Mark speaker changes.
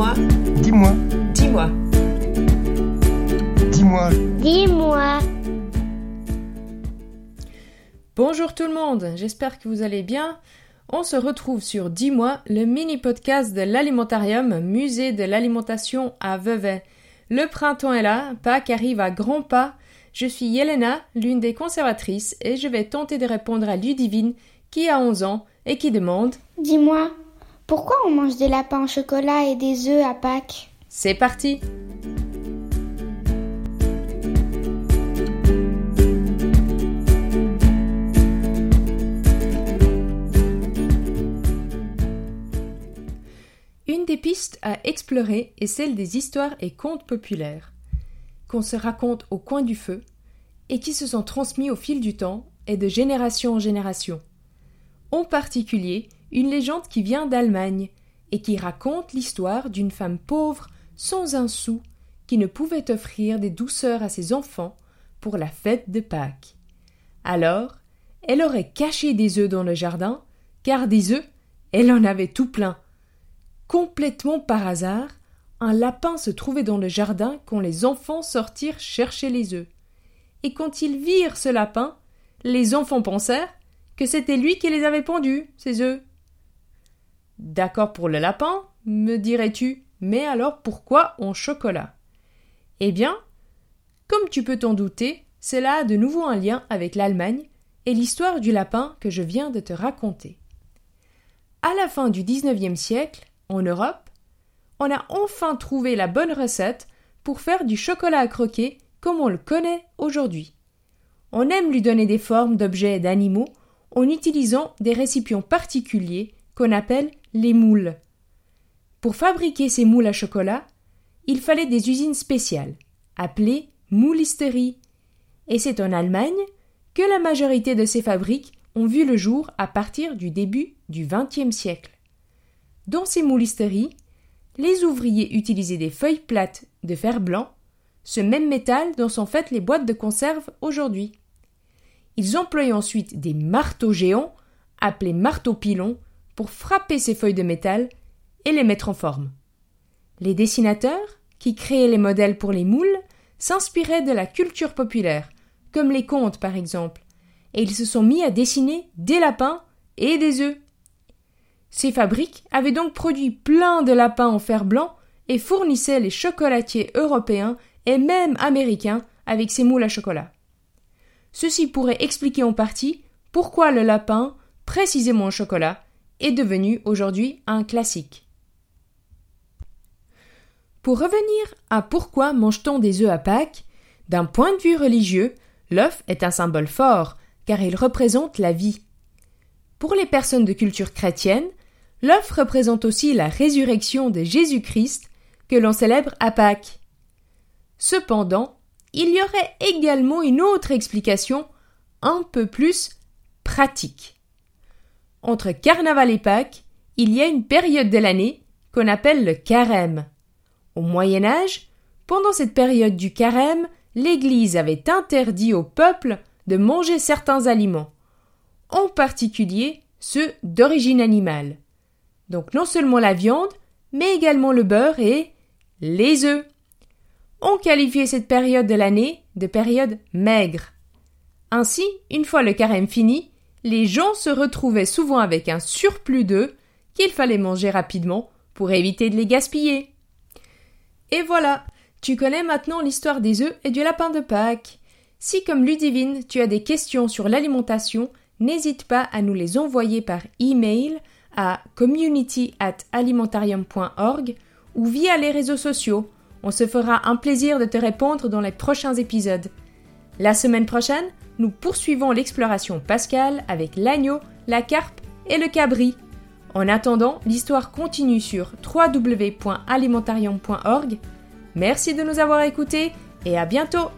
Speaker 1: Dis-moi.
Speaker 2: Dis-moi.
Speaker 1: Dis-moi.
Speaker 2: Dis-moi.
Speaker 3: Dis-moi.
Speaker 4: Bonjour tout le monde, j'espère que vous allez bien. On se retrouve sur Dis-moi, le mini-podcast de l'alimentarium, musée de l'alimentation à Vevey. Le printemps est là, Pâques arrive à grands pas. Je suis Yelena, l'une des conservatrices, et je vais tenter de répondre à Ludivine, qui a 11 ans et qui demande
Speaker 3: Dis-moi, pourquoi on mange des lapins au chocolat et des œufs à Pâques
Speaker 4: C'est parti Une des pistes à explorer est celle des histoires et contes populaires, qu'on se raconte au coin du feu et qui se sont transmis au fil du temps et de génération en génération. En particulier, une légende qui vient d'Allemagne et qui raconte l'histoire d'une femme pauvre sans un sou qui ne pouvait offrir des douceurs à ses enfants pour la fête de Pâques. Alors, elle aurait caché des œufs dans le jardin, car des œufs, elle en avait tout plein. Complètement par hasard, un lapin se trouvait dans le jardin quand les enfants sortirent chercher les œufs. Et quand ils virent ce lapin, les enfants pensèrent que c'était lui qui les avait pendus, ces œufs. D'accord pour le lapin, me dirais-tu, mais alors pourquoi en chocolat? Eh bien, comme tu peux t'en douter, cela a de nouveau un lien avec l'Allemagne et l'histoire du lapin que je viens de te raconter. À la fin du XIXe siècle, en Europe, on a enfin trouvé la bonne recette pour faire du chocolat à croquer comme on le connaît aujourd'hui. On aime lui donner des formes d'objets et d'animaux en utilisant des récipients particuliers appelle les moules. Pour fabriquer ces moules à chocolat, il fallait des usines spéciales, appelées moulisteries, et c'est en Allemagne que la majorité de ces fabriques ont vu le jour à partir du début du XXe siècle. Dans ces moulisteries, les ouvriers utilisaient des feuilles plates de fer blanc, ce même métal dont sont faites les boîtes de conserve aujourd'hui. Ils employaient ensuite des marteaux géants, appelés marteaux pilons, frapper ces feuilles de métal et les mettre en forme. Les dessinateurs, qui créaient les modèles pour les moules, s'inspiraient de la culture populaire, comme les contes par exemple, et ils se sont mis à dessiner des lapins et des œufs. Ces fabriques avaient donc produit plein de lapins en fer blanc et fournissaient les chocolatiers européens et même américains avec ces moules à chocolat. Ceci pourrait expliquer en partie pourquoi le lapin, précisément au chocolat, est devenu aujourd'hui un classique. Pour revenir à pourquoi mange-t-on des œufs à Pâques, d'un point de vue religieux, l'œuf est un symbole fort, car il représente la vie. Pour les personnes de culture chrétienne, l'œuf représente aussi la résurrection de Jésus-Christ que l'on célèbre à Pâques. Cependant, il y aurait également une autre explication un peu plus pratique. Entre Carnaval et Pâques, il y a une période de l'année qu'on appelle le carême. Au Moyen Âge, pendant cette période du carême, l'Église avait interdit au peuple de manger certains aliments, en particulier ceux d'origine animale. Donc non seulement la viande, mais également le beurre et les œufs. On qualifiait cette période de l'année de période maigre. Ainsi, une fois le carême fini, les gens se retrouvaient souvent avec un surplus d'œufs qu'il fallait manger rapidement pour éviter de les gaspiller. Et voilà, tu connais maintenant l'histoire des œufs et du lapin de Pâques. Si comme Ludivine, tu as des questions sur l'alimentation, n'hésite pas à nous les envoyer par email à community at alimentarium.org ou via les réseaux sociaux. On se fera un plaisir de te répondre dans les prochains épisodes. La semaine prochaine, nous poursuivons l'exploration pascale avec l'agneau, la carpe et le cabri. En attendant, l'histoire continue sur www.alimentarium.org. Merci de nous avoir écoutés et à bientôt